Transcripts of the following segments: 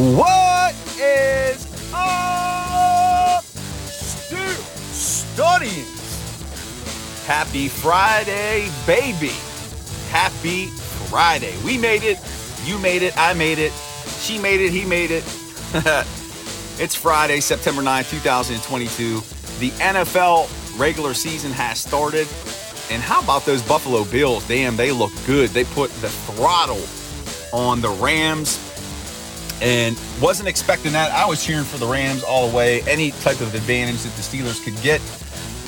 What is up, Studians? Happy Friday, baby. Happy Friday. We made it. You made it. I made it. She made it. He made it. it's Friday, September 9, 2022. The NFL regular season has started. And how about those Buffalo Bills? Damn, they look good. They put the throttle on the Rams and wasn't expecting that. I was cheering for the Rams all the way. Any type of advantage that the Steelers could get,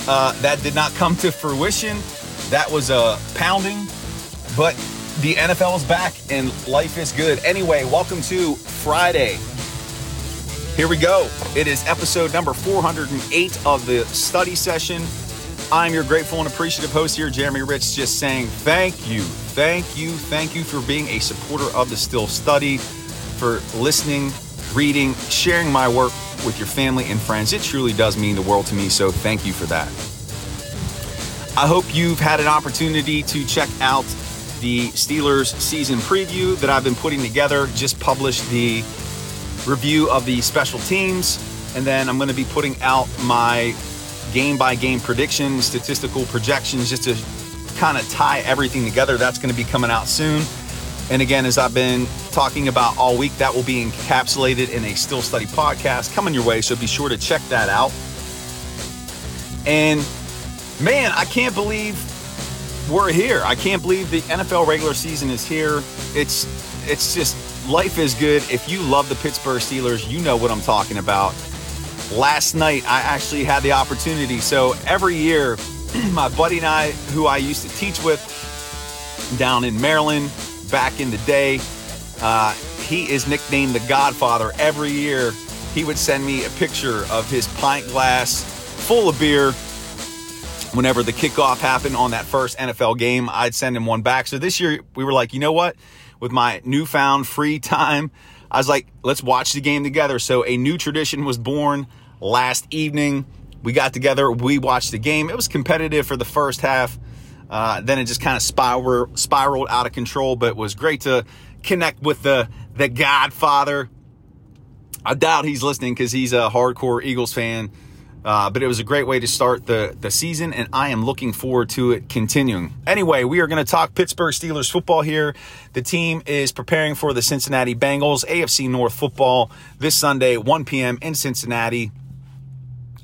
uh, that did not come to fruition. That was a pounding, but the NFL is back and life is good. Anyway, welcome to Friday. Here we go. It is episode number 408 of the study session. I'm your grateful and appreciative host here, Jeremy Rich, just saying thank you, thank you, thank you for being a supporter of the Steel Study for listening, reading, sharing my work with your family and friends. It truly does mean the world to me, so thank you for that. I hope you've had an opportunity to check out the Steelers season preview that I've been putting together. Just published the review of the special teams, and then I'm going to be putting out my game by game predictions, statistical projections, just to kind of tie everything together. That's going to be coming out soon. And again, as I've been talking about all week, that will be encapsulated in a Steel Study podcast coming your way. So be sure to check that out. And man, I can't believe we're here. I can't believe the NFL regular season is here. It's it's just life is good. If you love the Pittsburgh Steelers, you know what I'm talking about. Last night, I actually had the opportunity. So every year, my buddy and I, who I used to teach with down in Maryland, back in the day. Uh, he is nicknamed the Godfather. Every year, he would send me a picture of his pint glass full of beer. Whenever the kickoff happened on that first NFL game, I'd send him one back. So this year, we were like, you know what? With my newfound free time, I was like, let's watch the game together. So a new tradition was born last evening. We got together, we watched the game. It was competitive for the first half. Uh, then it just kind of spiral, spiraled out of control, but it was great to connect with the, the Godfather. I doubt he's listening because he's a hardcore Eagles fan. Uh, but it was a great way to start the, the season, and I am looking forward to it continuing. Anyway, we are going to talk Pittsburgh Steelers football here. The team is preparing for the Cincinnati Bengals AFC North football this Sunday, 1 p.m. in Cincinnati.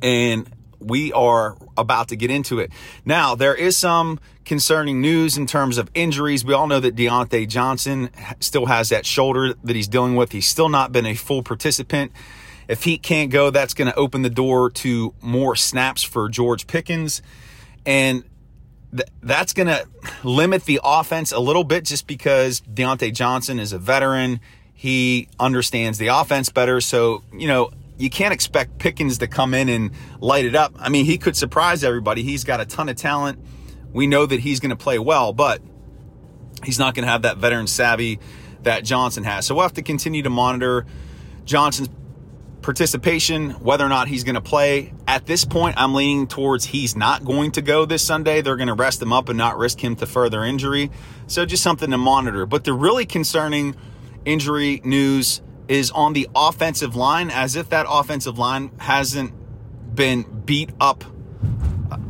And we are about to get into it. Now, there is some concerning news in terms of injuries. We all know that Diontae Johnson still has that shoulder that he's dealing with. He's still not been a full participant. If he can't go, that's going to open the door to more snaps for George Pickens. And th- that's going to limit the offense a little bit just because Diontae Johnson is a veteran. He understands the offense better. So, you know, you can't expect Pickens to come in and light it up. I mean, he could surprise everybody. He's got a ton of talent. We know that he's going to play well, but he's not going to have that veteran savvy that Johnson has. So we'll have to continue to monitor Johnson's participation, whether or not he's going to play. At this point, I'm leaning towards he's not going to go this Sunday. They're going to rest him up and not risk him to further injury. So just something to monitor. But the really concerning injury news is on the offensive line, as if that offensive line hasn't been beat up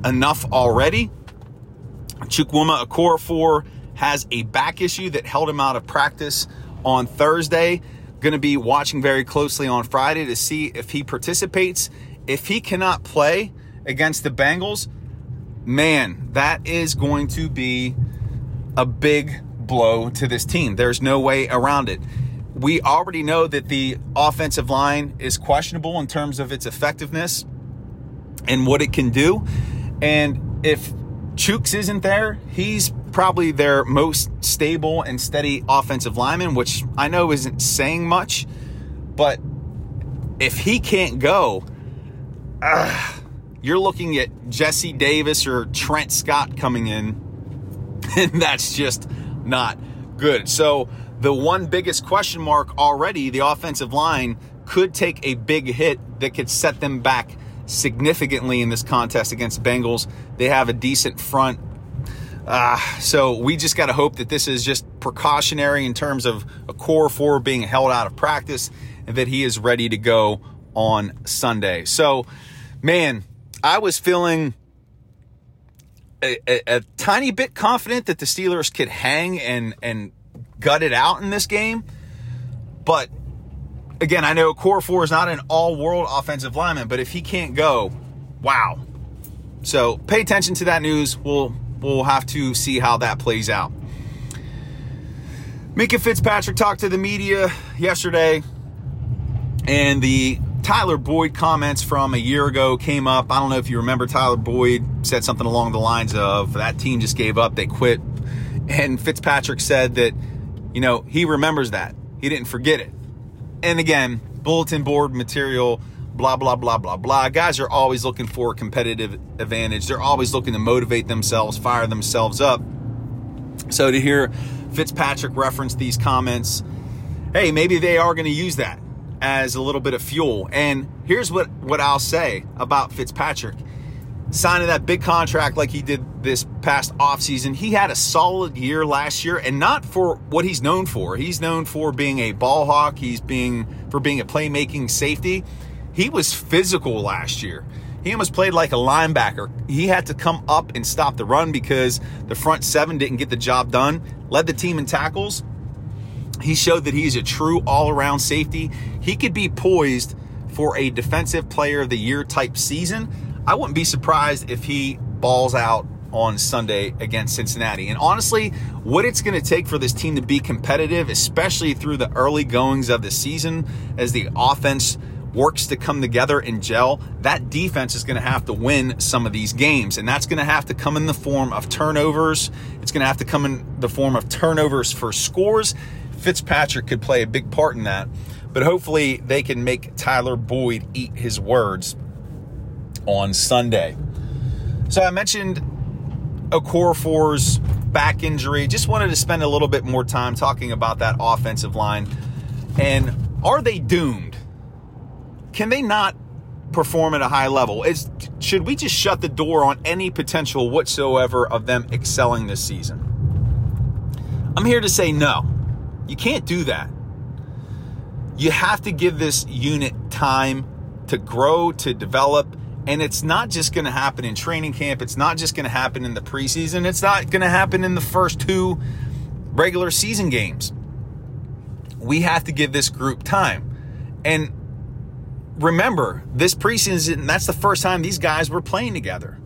enough already. Chukwuma Okorafor has a back issue that held him out of practice on Thursday. Going to be watching very closely on Friday to see if he participates. If he cannot play against the Bengals, man, that is going to be a big blow to this team. There's no way around it we already know that the offensive line is questionable in terms of its effectiveness and what it can do. And if Chuks isn't there, he's probably their most stable and steady offensive lineman, which I know isn't saying much, but if he can't go, uh, you're looking at Jesse Davis or Trent Scott coming in, and that's just not good. So the one biggest question mark already, the offensive line, could take a big hit that could set them back significantly in this contest against Bengals. They have a decent front. Uh, so we just got to hope that this is just precautionary in terms of Okorafor being held out of practice and that he is ready to go on Sunday. So, man, I was feeling a, a, a, tiny bit confident that the Steelers could hang and and gut it out in this game. But again, I know Okorafor is not an all world offensive lineman, but if he can't go, wow. So pay attention to that news. We'll we'll have to see how that plays out. Minkah Fitzpatrick talked to the media yesterday, and the Tyler Boyd comments from a year ago came up. I don't know if you remember, Tyler Boyd said something along the lines of that team just gave up, they quit. And Fitzpatrick said that, you know, he remembers that. He didn't forget it. And again, bulletin board material, blah, blah, blah, blah, blah. Guys are always looking for a competitive advantage. They're always looking to motivate themselves, fire themselves up. So to hear Fitzpatrick reference these comments, hey, maybe they are going to use that as a little bit of fuel. And here's what, what I'll say about Fitzpatrick. Signing that big contract like he did this past offseason, he had a solid year last year, and not for what he's known for. He's known for being a ball hawk, he's being for being a playmaking safety. He was physical last year. He almost played like a linebacker. He had to come up and stop the run because the front seven didn't get the job done. Led the team in tackles, he showed that he's a true all around safety. He could be poised for a defensive player of the year type season. I wouldn't be surprised if he balls out on Sunday against Cincinnati. And honestly, what it's going to take for this team to be competitive, especially through the early goings of the season as the offense works to come together and gel, that defense is going to have to win some of these games. And that's going to have to come in the form of turnovers. It's going to have to come in the form of turnovers for scores Fitzpatrick could play a big part in that. But hopefully they can make Tyler Boyd eat his words on Sunday. So I mentioned Okorafor's back injury. Just wanted to spend a little bit more time talking about that offensive line. And are they doomed? Can they not perform at a high level? Is should we just shut the door on any potential whatsoever of them excelling this season? I'm here to say no. You can't do that. You have to give this unit time to grow, to develop, and it's not just going to happen in training camp. It's not just going to happen in the preseason. It's not going to happen in the first two regular season games. We have to give this group time. And remember, this preseason, that's the first time these guys were playing together.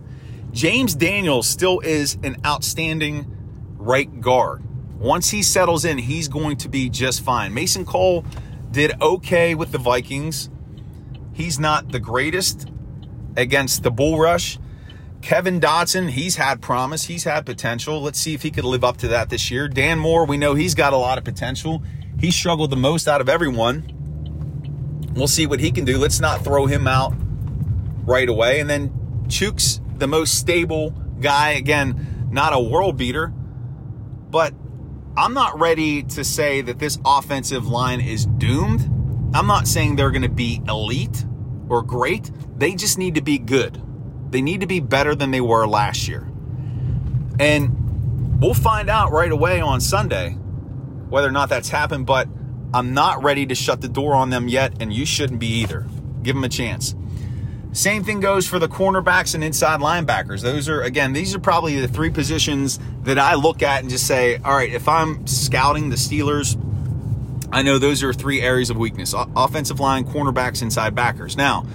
James Daniels still is an outstanding right guard. Once he settles in, he's going to be just fine. Mason Cole did okay with the Vikings. He's not the greatest against the Bull Rush. Kevin Dotson, he's had promise, he's had potential. Let's see if he could live up to that this year. Dan Moore, we know he's got a lot of potential. He struggled the most out of everyone. We'll see what he can do. Let's not throw him out right away. And then Chuks, the most stable guy, again, not a world beater, but I'm not ready to say that this offensive line is doomed. I'm not saying they're going to be elite or great. They just need to be good. They need to be better than they were last year. And we'll find out right away on Sunday whether or not that's happened, but I'm not ready to shut the door on them yet, and you shouldn't be either. Give them a chance. Same thing goes for the cornerbacks and inside linebackers. Those are, again, these are probably the three positions that I look at and just say, all right, if I'm scouting the Steelers, I know those are three areas of weakness offensive line, cornerbacks, inside backers. Now,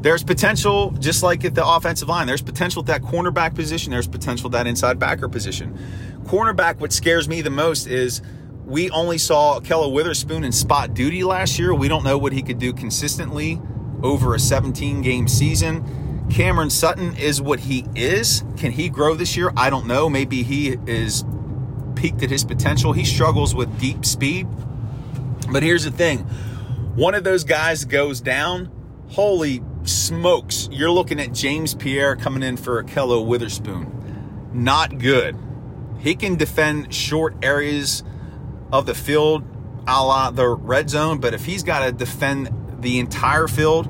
there's potential, just like at the offensive line, there's potential at that cornerback position, there's potential at that inside backer position. Cornerback, what scares me the most is we only saw Ahkello Witherspoon in spot duty last year. We don't know what he could do consistently over a 17 game season. Cameron Sutton is what he is. Can he grow this year? I don't know. Maybe he is peaked at his potential. He struggles with deep speed. But here's the thing one of those guys goes down. Holy smokes. You're looking at James Pierre coming in for Ahkello Witherspoon. Not good. He can defend short areas of the field a la the red zone, but if he's got to defend the entire field,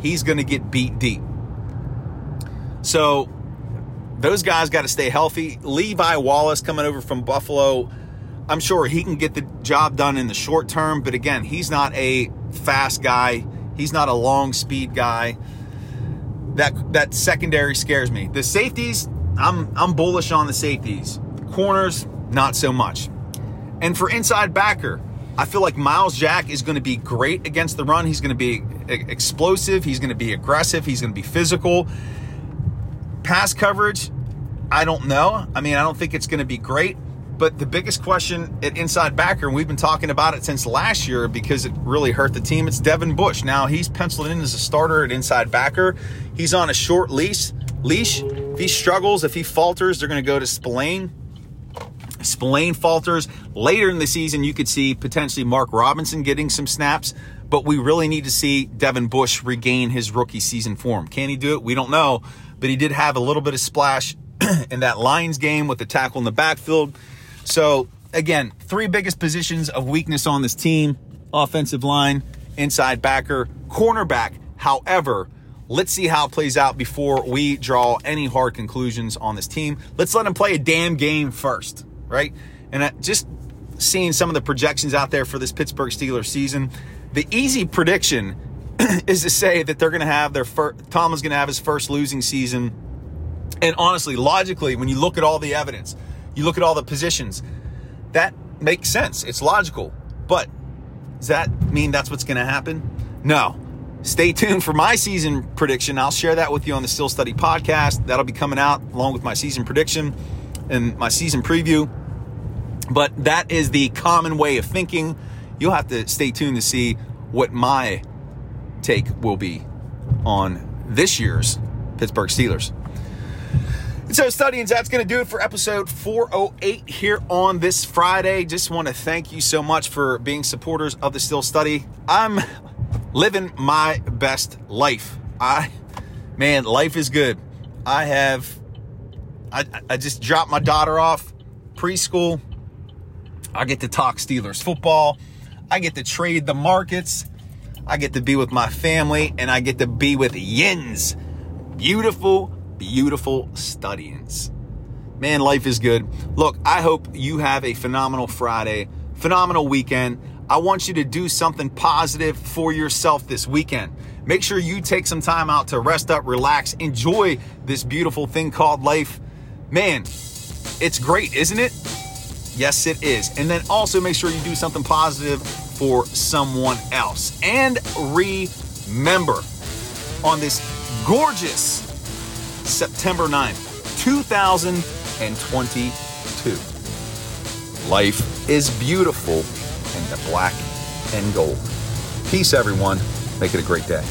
he's going to get beat deep. So those guys got to stay healthy. Levi Wallace coming over from Buffalo. I'm sure he can get the job done in the short term, but again, he's not a fast guy. He's not a long speed guy. That that secondary scares me. The safeties, I'm I'm bullish on the safeties. Corners, not so much. And for inside backer, I feel like Myles Jack is going to be great against the run. He's going to be explosive. He's going to be aggressive. He's going to be physical. Pass coverage, I don't know. I mean, I don't think it's going to be great. But the biggest question at inside backer, and we've been talking about it since last year because it really hurt the team, it's Devin Bush. Now he's penciled in as a starter at inside backer. He's on a short leash. Leash. If he struggles, if he falters, they're going to go to Spillane. Spillane falters. Later in the season, you could see potentially Mark Robinson getting some snaps, but we really need to see Devin Bush regain his rookie season form. Can he do it? We don't know, but he did have a little bit of splash in that Lions game with the tackle in the backfield. So, again, three biggest positions of weakness on this team offensive line, inside backer, cornerback. However, Let's see how it plays out before we draw any hard conclusions on this team. Let's let them play a damn game first right? And uh, just seeing some of the projections out there for this Pittsburgh Steelers season, the easy prediction is to say that they're going to have their first, Tomlin's going to have his first losing season. And honestly, logically, when you look at all the evidence, you look at all the positions, that makes sense. It's logical. But does that mean that's what's going to happen? No. Stay tuned for my season prediction. I'll share that with you on the Steel Study podcast. That'll be coming out along with my season prediction and my season preview. But that is the common way of thinking. You'll have to stay tuned to see what my take will be on this year's Pittsburgh Steelers. So, Studians, that's going to do it for episode 408 here on this Friday. Just want to thank you so much for being supporters of the Steel Study. I'm living my best life. I, man, life is good. I have I, I just dropped my daughter off preschool. I get to talk Steelers football. I get to trade the markets. I get to be with my family and I get to be with yins. Beautiful, beautiful Studians. Man, life is good. Look, I hope you have a phenomenal Friday, phenomenal weekend. I want you to do something positive for yourself this weekend. Make sure you take some time out to rest up, relax, enjoy this beautiful thing called life Man, it's great, isn't it? Yes, it is. And then also make sure you do something positive for someone else. And remember, on this gorgeous September 9th, 2022, life is beautiful in the black and gold. Peace, everyone. Make it a great day.